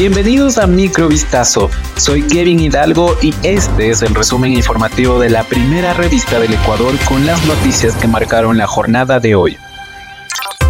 Bienvenidos a Microvistazo. Soy Kevin Hidalgo y este es el resumen informativo de la primera revista del Ecuador con las noticias que marcaron la jornada de hoy.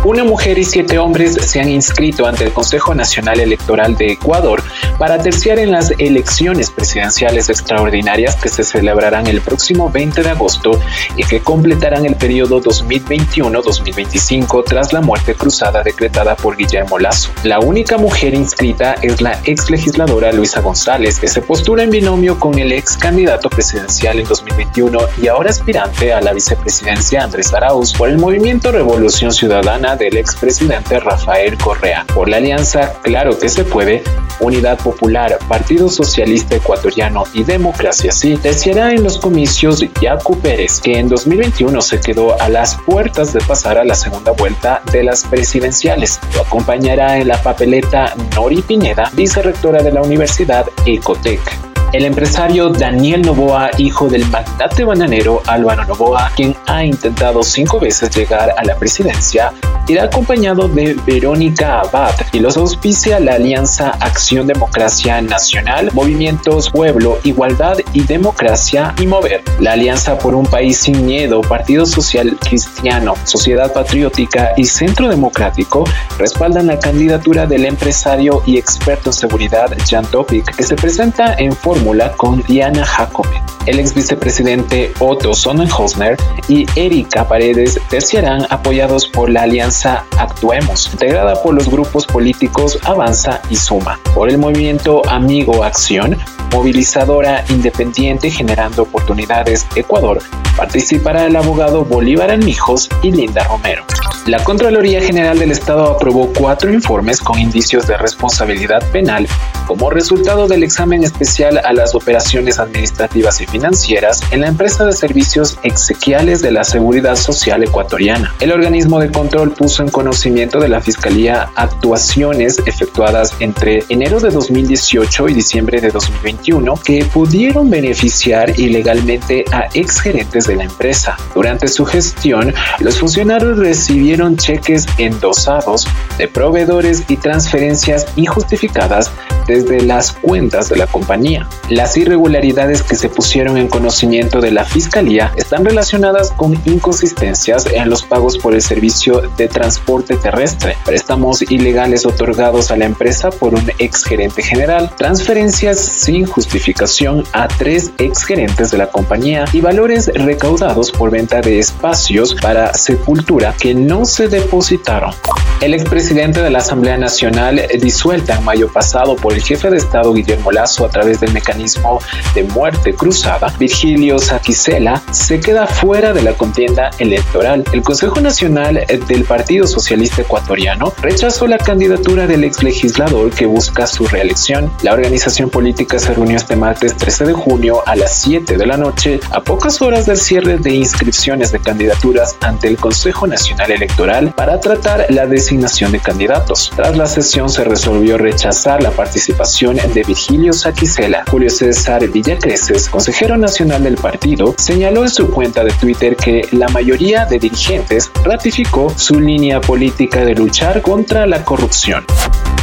Una mujer y siete hombres se han inscrito ante el Consejo Nacional Electoral de Ecuador para terciar en las elecciones presidenciales extraordinarias que se celebrarán el próximo 20 de agosto y que completarán el periodo 2021-2025 tras la muerte cruzada decretada por Guillermo Lazo. La única mujer inscrita es la ex legisladora Luisa González, que se postula en binomio con el ex candidato presidencial en 2021 y ahora aspirante a la vicepresidencia Andrés Arauz por el movimiento Revolución Ciudadana del expresidente Rafael Correa. Por la alianza Claro que se puede, Unidad Popular, Partido Socialista Ecuatoriano y Democracia Sí, deseará en los comicios Yacu Pérez, que en 2021 se quedó a las puertas de pasar a la segunda vuelta de las presidenciales. Lo acompañará en la papeleta Nori Pineda, vicerrectora de la Universidad Ecotec el empresario Daniel Novoa, hijo del magnate bananero Álvaro Novoa, quien ha intentado cinco veces llegar a la presidencia, irá acompañado de Verónica Abad y los auspicia la Alianza Acción Democracia Nacional, Movimientos Pueblo, Igualdad y Democracia y Mover, la Alianza por un País Sin Miedo, Partido Social Cristiano, Sociedad Patriótica y Centro Democrático respaldan la candidatura del empresario y experto en seguridad Jan Topic, que se presenta en forma con Diana Jacome. El ex vicepresidente Otto Sonnenhosner y Erika Paredes terciarán apoyados por la alianza Actuemos, integrada por los grupos políticos Avanza y Suma, por el movimiento Amigo Acción, movilizadora independiente generando oportunidades Ecuador, participará el abogado Bolívar Almijos y Linda Romero. La Contraloría General del Estado aprobó cuatro informes con indicios de responsabilidad penal como resultado del examen especial a las operaciones administrativas y financieras en la empresa de servicios exequiales de la Seguridad Social ecuatoriana. El organismo de control puso en conocimiento de la Fiscalía actuaciones efectuadas entre enero de 2018 y diciembre de 2021 que pudieron beneficiar ilegalmente a exgerentes de la empresa. Durante su gestión, los funcionarios recibieron cheques endosados de proveedores y transferencias injustificadas desde las cuentas de la compañía. Las irregularidades que se pusieron en conocimiento de la Fiscalía están relacionadas con inconsistencias en los pagos por el servicio de transporte terrestre, préstamos ilegales otorgados a la empresa por un ex gerente general, transferencias sin justificación a tres ex gerentes de la compañía y valores recaudados por venta de espacios para sepultura que no se depositaron. El expresidente de la Asamblea Nacional, disuelta en mayo pasado por el jefe de Estado Guillermo Lazo a través del mecanismo de muerte cruzada, Virgilio Saquicela, se queda fuera de la contienda electoral. El Consejo Nacional del Partido Socialista Ecuatoriano rechazó la candidatura del ex legislador que busca su reelección. La organización política se reunió este martes 13 de junio a las 7 de la noche, a pocas horas del cierre de inscripciones de candidaturas ante el Consejo Nacional Electoral para tratar la decisión de candidatos. Tras la sesión se resolvió rechazar la participación de Virgilio Saquicela. Julio César Villacreces, consejero nacional del partido, señaló en su cuenta de Twitter que la mayoría de dirigentes ratificó su línea política de luchar contra la corrupción.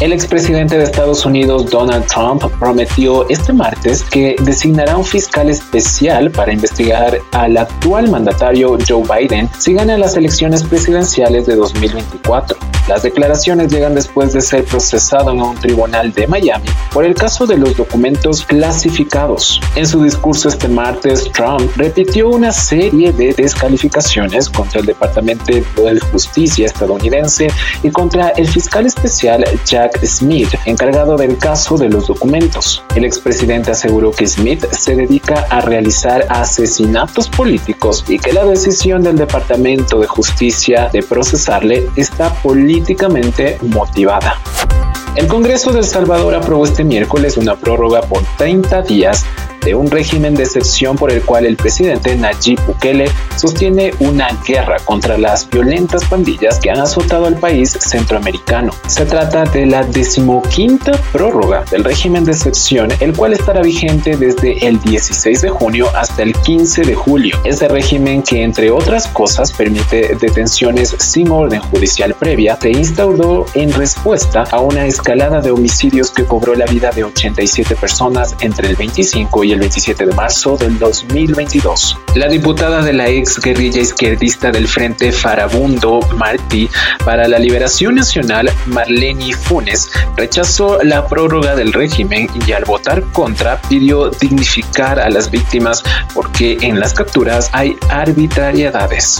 El expresidente de Estados Unidos Donald Trump prometió este martes que designará un fiscal especial para investigar al actual mandatario Joe Biden si gana las elecciones presidenciales de 2024. Las declaraciones llegan después de ser procesado en un tribunal de Miami por el caso de los documentos clasificados. En su discurso este martes, Trump repitió una serie de descalificaciones contra el Departamento de Justicia estadounidense y contra el fiscal especial Jack Smith, encargado del caso de los documentos. El expresidente aseguró que Smith se dedica a realizar asesinatos políticos y que la decisión del Departamento de Justicia de procesarle está políticamente políticamente motivada. El Congreso de El Salvador aprobó este miércoles una prórroga por 30 días un régimen de excepción por el cual el presidente Nayib Bukele sostiene una guerra contra las violentas pandillas que han azotado al país centroamericano. Se trata de la decimoquinta prórroga del régimen de excepción, el cual estará vigente desde el 16 de junio hasta el 15 de julio. Este régimen que, entre otras cosas, permite detenciones sin orden judicial previa, se instauró en respuesta a una escalada de homicidios que cobró la vida de 87 personas entre el 25 y el 27 de marzo del 2022. La diputada de la ex guerrilla izquierdista del Frente Farabundo Martí para la Liberación Nacional, Marlene Funes, rechazó la prórroga del régimen y al votar contra pidió dignificar a las víctimas porque en las capturas hay arbitrariedades.